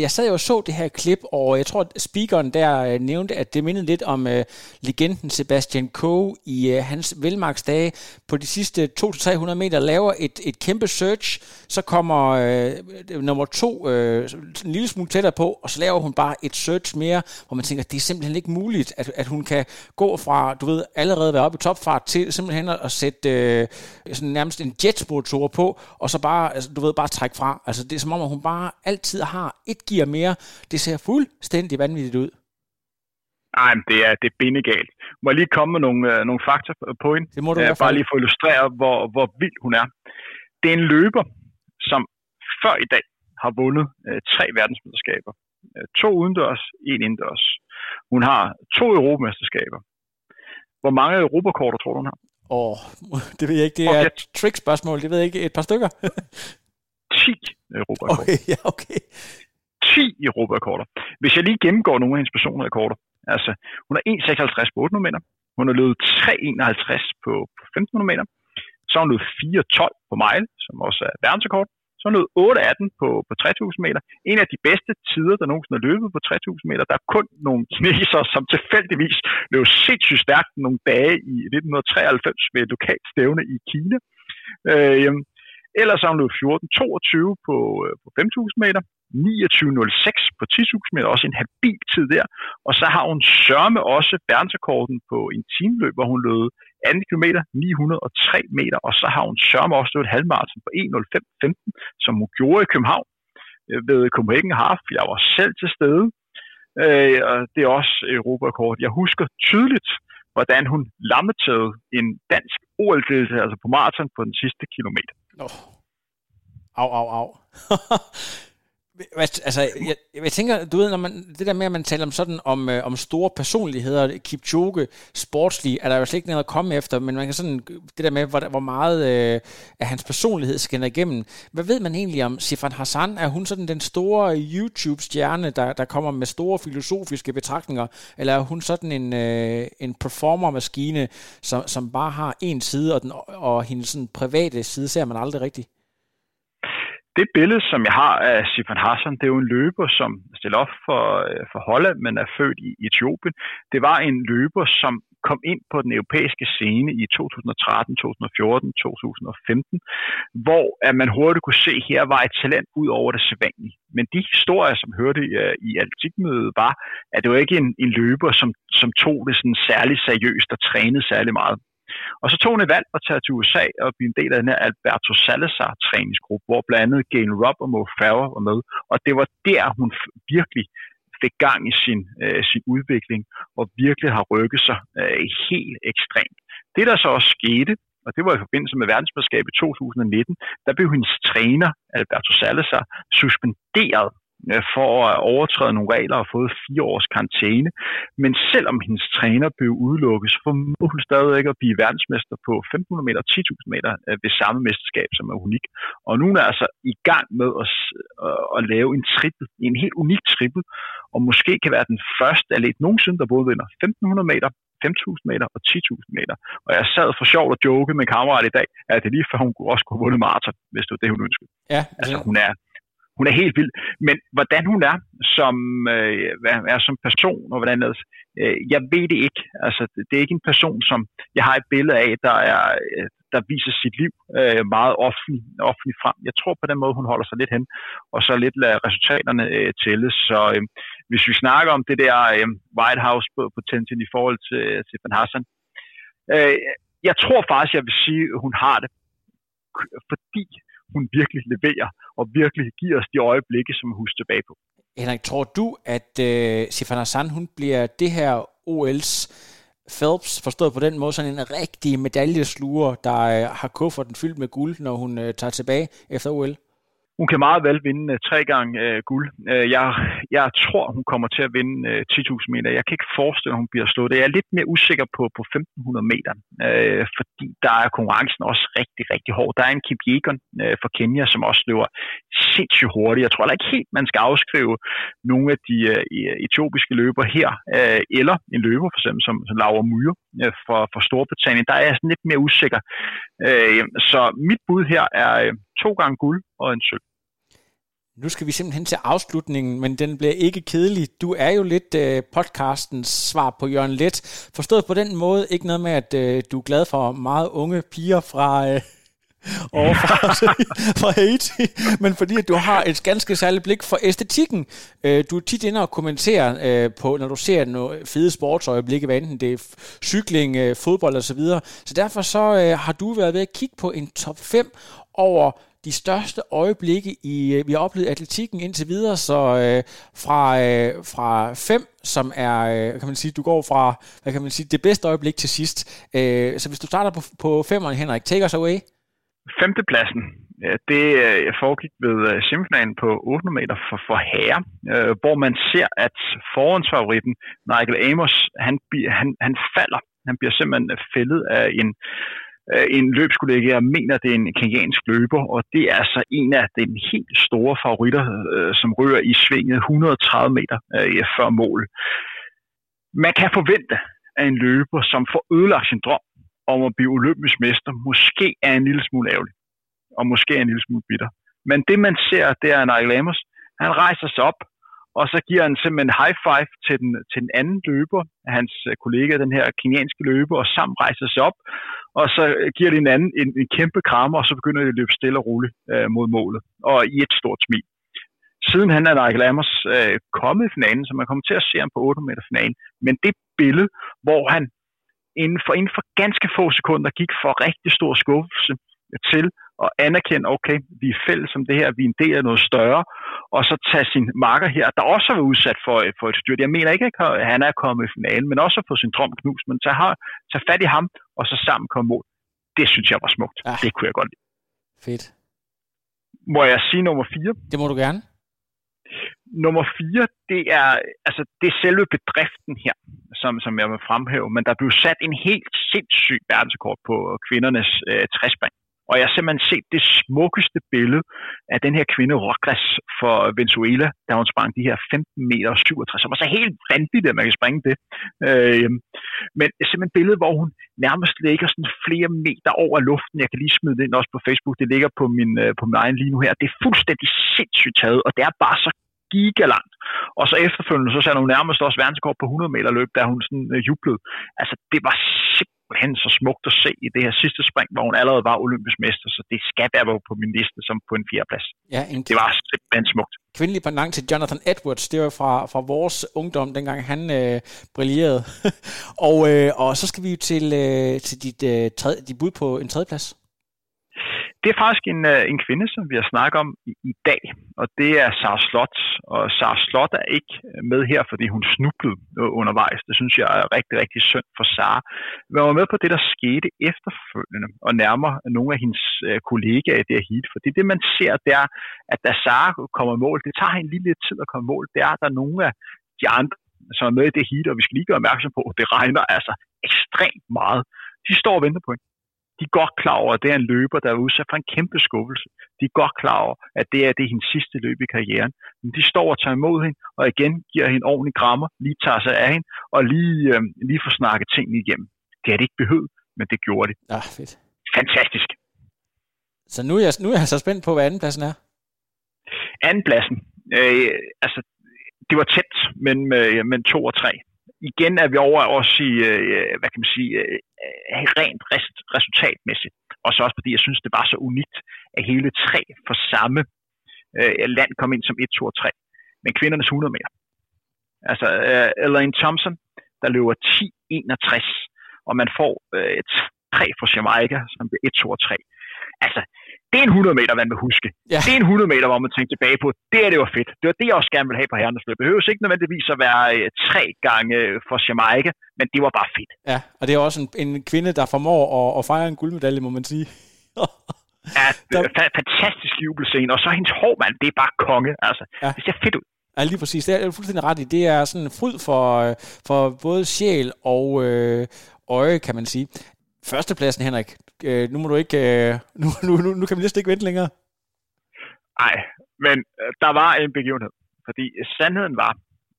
Jeg sad jo og så det her klip, og jeg tror, at speakeren der øh, nævnte, at det mindede lidt om øh, legenden Sebastian Coe i øh, hans velmarksdage. På de sidste 200-300 meter laver et, et kæmpe search, så kommer øh, nummer to øh, en lille smule tættere på, og så laver hun bare et search mere, hvor man tænker, at det er simpelthen ikke muligt, at, at hun kan gå fra, du ved, allerede være oppe i topfart til simpelthen at sætte øh, sådan nærmest en jetmotor på, og så bare, altså, du ved, bare trække fra. Altså det er som om, at hun bare altid har et gear mere. Det ser fuldstændig vanvittigt ud. Nej, det er, det er bindegalt. Må jeg lige komme med nogle, øh, nogle fakta på hende? Det må du Bare lige for at illustrere, hvor, hvor vild hun er. Det er en løber, som før i dag har vundet øh, tre verdensmesterskaber. Øh, to udendørs, en indendørs. Hun har to europamesterskaber. Hvor mange europakorter tror du, hun har? Åh, oh, <laughs> det ved jeg ikke. Det er okay. et trick-spørgsmål. Det ved jeg ikke. Et par stykker? <laughs> 10 europakorter. Okay, <laughs> ja, okay. 10 europarekorder. Hvis jeg lige gennemgår nogle af hendes personrekorder, altså hun er 1,56 på 800 meter, hun har løbet 3,51 på, på 1500 meter, så har hun løbet 4,12 på mile, som også er verdensrekord, så har hun løbet 8,18 på, på 3000 meter. En af de bedste tider, der nogensinde har løbet på 3000 meter. Der er kun nogle kinesere, som tilfældigvis løb sindssygt stærkt nogle dage i 1993 ved et lokalt stævne i Kina. Øh, ellers har hun løbet 14.22 på, øh, på 5000 meter, 29.06 på 10.000 meter, også en habil tid der. Og så har hun sørme også verdensrekorden på en timeløb, hvor hun løb 2 km 903 meter, og så har hun sørme også løbet halvmarathon på 1.05.15, som hun gjorde i København øh, ved Copenhagen Half. Jeg var selv til stede, øh, og det er også Europakort. Jeg husker tydeligt, hvordan hun lammetede en dansk ol altså på maraton på den sidste kilometer. Oh. Au, au, au. Altså, jeg, jeg tænker, du ved, når man, det der med, at man taler om sådan om, øh, om store personligheder, Kipchoge, sportslige, er der jo slet ikke noget at komme efter, men man kan sådan, det der med, hvor, hvor meget øh, af hans personlighed skinner igennem. Hvad ved man egentlig om Sifan Hassan? Er hun sådan den store YouTube-stjerne, der, der kommer med store filosofiske betragtninger, eller er hun sådan en, øh, en performer-maskine, som, som bare har en side, og, den, og hendes sådan private side ser man aldrig rigtigt? Det billede, som jeg har af Sifan Hassan, det er jo en løber, som stiller op for, øh, for Holland, men er født i Etiopien. Det var en løber, som kom ind på den europæiske scene i 2013, 2014, 2015, hvor at man hurtigt kunne se, at her var et talent ud over det sædvanlige. Men de historier, som hørte i, i atletikmødet, var, at det var ikke en, en løber, som, som tog det sådan særligt seriøst og trænede særlig meget. Og så tog hun et valg at tage til USA og blive en del af den her Alberto Salazar træningsgruppe, hvor blandt andet Gail Rupp og Mo Farah var med. Og det var der, hun virkelig fik gang i sin, øh, sin udvikling og virkelig har rykket sig øh, helt ekstremt. Det der så også skete, og det var i forbindelse med verdensmesterskabet i 2019, der blev hendes træner, Alberto Salazar, suspenderet for at overtræde nogle regler og fået fire års karantæne. Men selvom hendes træner blev udelukket, så formår hun stadig ikke at blive verdensmester på 1500 meter og 10.000 meter øh, ved samme mesterskab, som er unik. Og nu er altså i gang med at, at lave en trippel, en helt unik trippel, og måske kan være den første atlet nogensinde, der både vinder 1500 meter, 5.000 meter og 10.000 meter. Og jeg sad for sjovt og joke med en kammerat i dag, at det lige før hun også kunne have vundet maraton, hvis det var det, hun ønskede. Ja, altså, hun er hun er helt vild. Men hvordan hun er som, øh, er som person, og hvordan ellers, øh, jeg ved det ikke. Altså, det er ikke en person, som jeg har et billede af, der, er, øh, der viser sit liv øh, meget offentligt offentlig frem. Jeg tror på den måde, hun holder sig lidt hen, og så lidt lader resultaterne øh, tælle. Så øh, hvis vi snakker om det der øh, White House på, i forhold til, til Van Hassan, øh, jeg tror faktisk, jeg vil sige, at hun har det, fordi hun virkelig leverer, og virkelig giver os de øjeblikke, som vi husker tilbage på. Henrik, tror du, at øh, Sifan Hassan, hun bliver det her OL's Phelps, forstået på den måde, sådan en rigtig medaljesluger, der øh, har kufferten fyldt med guld, når hun øh, tager tilbage efter OL? Hun kan meget vel vinde øh, tre gange øh, guld. Øh, jeg, Jeg tror, hun kommer til at vinde øh, 10.000 meter. Jeg kan ikke forestille, at hun bliver slået. Jeg er lidt mere usikker på, på 1.500 meter, øh, fordi der er konkurrencen også rigtig, rigtig hård. Der er en Kip Yegon øh, fra Kenya, som også løber sindssygt hurtigt. Jeg tror heller ikke helt, man skal afskrive nogle af de øh, etiopiske løber her, øh, eller en løber for eksempel som, som Laura Myre øh, fra, for Storbritannien. Der er jeg sådan lidt mere usikker. Øh, så mit bud her er øh, to gange guld og en sølv. Nu skal vi simpelthen til afslutningen, men den bliver ikke kedelig. Du er jo lidt øh, podcastens svar på Jørgen Let. Forstået på den måde, ikke noget med, at øh, du er glad for meget unge piger fra... Øh, <laughs> over fra, <laughs> fra Haiti, men fordi at du har et ganske særligt blik for æstetikken. Øh, du er tit inde og kommenterer øh, på, når du ser nogle fede sportsøjeblikke, hvad enten det er cykling, øh, fodbold osv. Så, videre. så derfor så har du været ved at kigge på en top 5 over de største øjeblikke, i øh, vi har oplevet atletikken indtil videre, så øh, fra, øh, fra fem, som er, øh, kan man sige, du går fra, hvad kan man sige, det bedste øjeblik til sidst. Øh, så hvis du starter på, på femmeren, Henrik, take us away. Femtepladsen, det øh, jeg foregik ved øh, semifinalen på 800 meter for, for herre, øh, hvor man ser, at forhåndsfavoritten Michael Amos, han, han, han falder. Han bliver simpelthen fældet af en Øh, en løbskollega, jeg mener, det er en kenyansk løber, og det er altså en af den helt store favoritter, øh, som rører i svinget 130 meter øh, før mål. Man kan forvente, at en løber, som får ødelagt sin drøm om at blive olympisk mester, måske er en lille smule ærgerlig, og måske er en lille smule bitter. Men det man ser, det er Nigel Amos, han rejser sig op, og så giver han simpelthen high five til den, til den anden løber, hans kollega, den her kenyanske løber, og sammen rejser sig op, og så giver de hinanden en, en kæmpe krammer, og så begynder de at løbe stille og roligt øh, mod målet, og i et stort smil. Siden han er Nigel Amos øh, kommet i finalen, så man kommer til at se ham på 8 meter finalen, men det billede, hvor han inden for, inden for ganske få sekunder gik for rigtig stor skuffelse til at anerkende, okay, vi er fælles som det her, vi er en del af noget større, og så tage sin marker her, der også har været udsat for, for et styrt. Jeg mener ikke, at han er kommet i finalen, men også få sin drøm knust, men tage, tage fat i ham, og så sammen komme mål. Det synes jeg var smukt. Ja. Det kunne jeg godt lide. Fedt. Må jeg sige nummer 4? Det må du gerne. Nummer 4, det er, altså, det er selve bedriften her, som, som jeg vil fremhæve, men der blev sat en helt sindssyg verdensrekord på kvindernes øh, træspring. Og jeg har simpelthen set det smukkeste billede af den her kvinde, Rogres for Venezuela, da hun sprang de her 15 meter og 67, som var så helt vanvittigt, at man kan springe det. Øh, men simpelthen et billede, hvor hun nærmest ligger sådan flere meter over luften. Jeg kan lige smide det ind også på Facebook. Det ligger på min, øh, på min egen lige nu her. Det er fuldstændig sindssygt taget, og det er bare så gigalangt. Og så efterfølgende, så satte hun nærmest også verdenskort på 100 meter løb, da hun sådan øh, jublede. Altså, det var simpelthen så smukt at se i det her sidste spring, hvor hun allerede var olympisk mester, så det skal være på min liste som på en fjerdeplads. Ja, en det var simpelthen smukt. Kvindelig pendant til Jonathan Edwards, det var fra, fra vores ungdom, dengang han øh, brillerede. <laughs> og, øh, og så skal vi jo til, øh, til dit, øh, tredje, dit bud på en tredjeplads. Det er faktisk en, øh, en kvinde, som vi har snakket om i, i dag, og det er Sara Slot. Og Sara Slot er ikke med her, fordi hun snublede undervejs. Det synes jeg er rigtig, rigtig synd for Sara. Men var med på det, der skete efterfølgende, og nærmer nogle af hendes øh, kollegaer i det her heat. Fordi det, man ser, det er, at da Sara kommer i mål, det tager hende lige lidt tid at komme i mål. Det er, at der er nogle af de andre, som er med i det heat, og vi skal lige gøre opmærksom på, at det regner altså ekstremt meget. De står og venter på hende de er godt klar over, at det er en løber, der er udsat for en kæmpe skuffelse. De er godt klar over, at det er, det er hendes sidste løb i karrieren. Men de står og tager imod hende, og igen giver hende ordentlig grammer, lige tager sig af hende, og lige, øh, lige får snakket tingene igennem. Det har det ikke behøvet, men det gjorde det. Ja, fedt. Fantastisk. Så nu er, jeg, nu er jeg så spændt på, hvad andenpladsen er. Andenpladsen, øh, altså det var tæt, men, øh, men to og tre igen er vi over også i, øh, hvad kan man sige, øh, rent resultatmæssigt. Og så også fordi jeg synes, det var så unikt, at hele tre for samme øh, land kom ind som 1, 2 og 3. Men kvindernes 100 meter. Altså øh, Elaine Thompson, der løber 10-61, og man får øh, 3 fra Jamaica, som bliver 1, 2 og 3. Altså, det er en 100 meter, man vil huske. Ja. Det er en 100 meter, hvor man tænker tilbage på, det er det var fedt. Det var det, jeg også gerne ville have på herrenes løb. Det behøves ikke nødvendigvis at være øh, tre gange øh, for Jamaica, men det var bare fedt. Ja, og det er også en, en kvinde, der formår at, at fejre en guldmedalje, må man sige. ja, <laughs> det er fa- fantastisk jubelscene, og så hendes hår, mand, det er bare konge. Altså, ja. det ser fedt ud. Ja, lige præcis. Det er fuldstændig ret i. Det er sådan en fryd for, øh, for både sjæl og øh, øje, kan man sige. Førstepladsen, Henrik. Øh, nu må du ikke... Øh, <laughs> nu, nu, nu, nu kan vi næsten ikke vente længere. Nej, men øh, der var en begivenhed. Fordi sandheden var,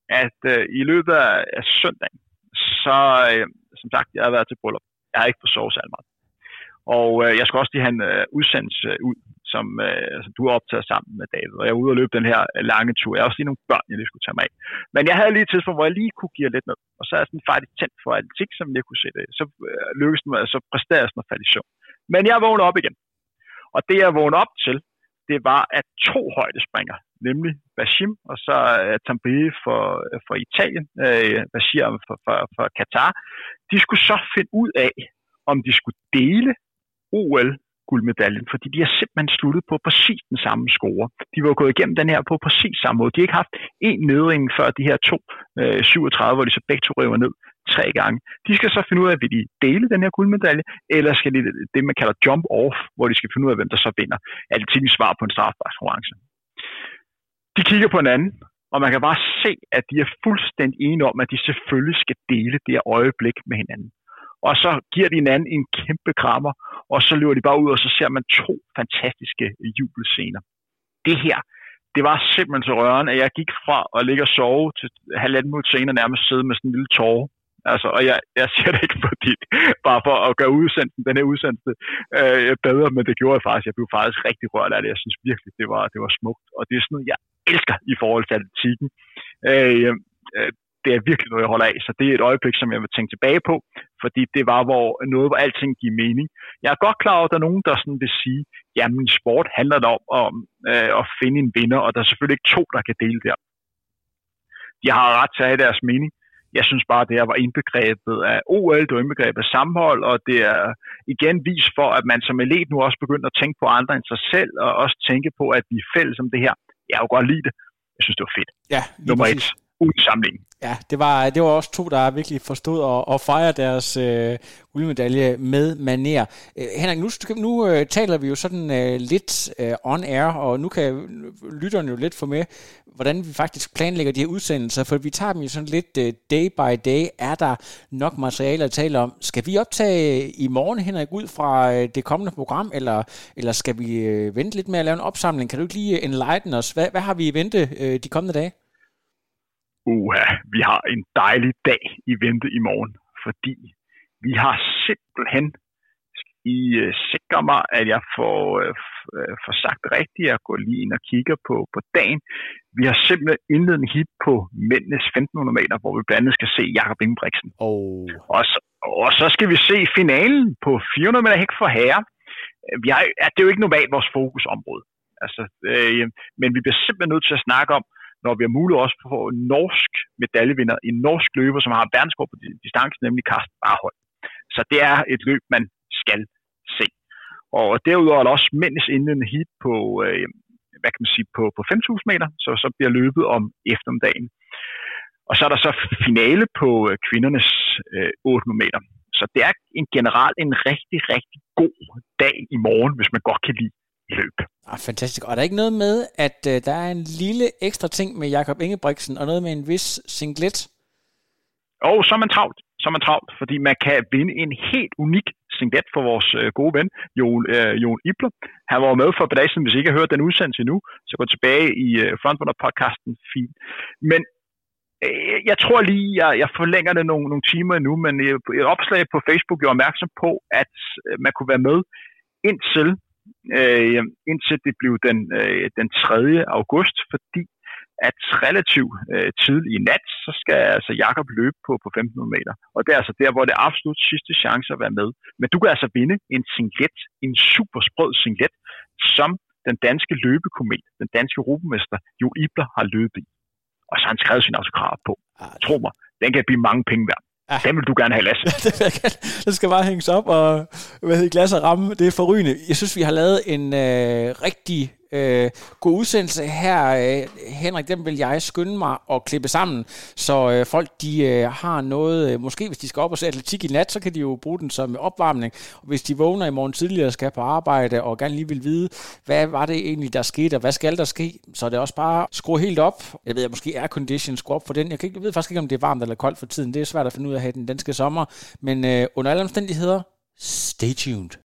at øh, i løbet af, af søndagen, så øh, som sagt, jeg har været til bryllup. Jeg har ikke på sove særlig meget. Og øh, jeg skal også lige have en øh, udsendelse ud, som, øh, altså, du optager sammen med David. Og jeg er ude og løbe den her øh, lange tur. Jeg har også lige nogle børn, jeg lige skulle tage mig af. Men jeg havde lige et tidspunkt, hvor jeg lige kunne give lidt ned. Og så er jeg sådan faktisk tændt for atletik, som jeg kunne se det. Så øh, lykkedes det mig, så præsterede jeg sådan at falde i søvn. Men jeg vågnede op igen. Og det jeg vågnede op til, det var, at to højdespringer, nemlig Bashim og så øh, uh, Tambri for, øh, for Italien, uh, Bashir for, for, for Katar, de skulle så finde ud af, om de skulle dele OL guldmedaljen, fordi de har simpelthen sluttet på præcis den samme score. De var gået igennem den her på præcis samme måde. De har ikke haft en nedring før de her to øh, 37, hvor de så begge to river ned tre gange. De skal så finde ud af, vil de dele den her guldmedalje, eller skal de det, man kalder jump off, hvor de skal finde ud af, hvem der så vinder. Altingens svar på en strafbarskonkurrence. De kigger på en anden, og man kan bare se, at de er fuldstændig enige om, at de selvfølgelig skal dele det her øjeblik med hinanden. Og så giver de hinanden en kæmpe krammer, og så løber de bare ud, og så ser man to fantastiske jubelscener. Det her, det var simpelthen så rørende, at jeg gik fra at ligge og sove til halvanden minut senere nærmest sidde med sådan en lille tårer. Altså, og jeg, jeg siger det ikke fordi, bare for at gøre udsendelsen, den her udsendelse øh, bedre, men det gjorde jeg faktisk. Jeg blev faktisk rigtig rørt af det. Jeg synes virkelig, det var, det var smukt. Og det er sådan noget, jeg elsker i forhold til atletikken. Øh, øh, det er virkelig noget, jeg holder af. Så det er et øjeblik, som jeg vil tænke tilbage på, fordi det var hvor noget, hvor alting giver mening. Jeg er godt klar over, at der er nogen, der sådan vil sige, jamen sport handler det om, om øh, at finde en vinder, og der er selvfølgelig ikke to, der kan dele der. De har ret til at have deres mening. Jeg synes bare, det her var indbegrebet af OL, det var indbegrebet af sammenhold, og det er igen vis for, at man som elit nu også begynder at tænke på andre end sig selv, og også tænke på, at vi er fælles om det her. Jeg har jo godt lide det. Jeg synes, det var fedt. Ja, Nummer et uden samling. Ja, det var, det var også to, der virkelig forstod at, at fejre deres øh, guldmedalje med maner. Øh, Henrik, nu, nu øh, taler vi jo sådan øh, lidt øh, on air, og nu kan lytterne jo lidt få med, hvordan vi faktisk planlægger de her udsendelser, for vi tager dem jo sådan lidt øh, day by day. Er der nok materiale at tale om? Skal vi optage øh, i morgen, Henrik, ud fra øh, det kommende program, eller, eller skal vi øh, vente lidt med at lave en opsamling? Kan du ikke lige enlighten os? Hvad, hvad har vi i vente øh, de kommende dage? Uha, vi har en dejlig dag i vente i morgen, fordi vi har simpelthen I uh, sikrer mig, at jeg får, uh, får sagt rigtigt. Jeg går lige ind og kigger på, på dagen. Vi har simpelthen indledt en hit på mændenes 1500 meter, hvor vi blandt andet skal se Jakob Ingebrigtsen. Oh. Og, så, og så skal vi se finalen på 400 meter hæk for herre. Vi har, det er jo ikke normalt vores fokusområde. Altså, øh, men vi bliver simpelthen nødt til at snakke om, når vi har mulighed også for en norsk medaljevinder, en norsk løber, som har verdenskort på distancen, nemlig Carsten Barhold. Så det er et løb, man skal se. Og derudover er der også mænds indledende hit på, øh, hvad kan man sige, på, på 5.000 meter, så, så bliver løbet om eftermiddagen. Og så er der så finale på øh, kvindernes øh, 800 meter. Så det er en generelt en rigtig, rigtig god dag i morgen, hvis man godt kan lide løb. Ah, fantastisk. Og er der ikke noget med, at uh, der er en lille ekstra ting med Jakob Ingebrigtsen, og noget med en vis singlet? Og så er man travlt. Så er man travlt, fordi man kan vinde en helt unik singlet for vores øh, gode ven, Jon, øh, Jon Ibler. Han var med for et par dage siden, hvis I ikke har hørt den udsendelse endnu, så gå tilbage i øh, Frontrunner-podcasten. Fint. Men øh, jeg tror lige, jeg, jeg forlænger det nogle, nogle timer endnu, men øh, et opslag på Facebook gjorde opmærksom på, at øh, man kunne være med indtil øh, indtil det blev den, øh, den 3. august, fordi at relativt øh, tidligt i nat, så skal altså Jakob løbe på, på 1500 meter. Og det er altså der, hvor det er absolut sidste chance at være med. Men du kan altså vinde en singlet, en super sprød singlet, som den danske løbekomet, den danske rubemester, Jo Ibler har løbet i. Og så har han skrevet sin autograf på. Ah, Tro mig, den kan blive mange penge værd. Ja. Den vil du gerne have, Lasse. <laughs> det skal bare hænges op, og hvad hedder, glas og ramme, det er forrygende. Jeg synes, vi har lavet en øh, rigtig Øh, god udsendelse her, øh, Henrik, Den vil jeg skynde mig at klippe sammen, så øh, folk de øh, har noget, øh, måske hvis de skal op og se atletik i nat, så kan de jo bruge den som opvarmning. Og hvis de vågner i morgen tidligere og skal på arbejde og gerne lige vil vide, hvad var det egentlig, der skete, og hvad skal der ske, så er det også bare skrue helt op. Jeg ved, at måske er condition skrue op for den. Jeg, kan ikke, jeg ved faktisk ikke, om det er varmt eller koldt for tiden. Det er svært at finde ud af her i den danske sommer. Men øh, under alle omstændigheder, stay tuned.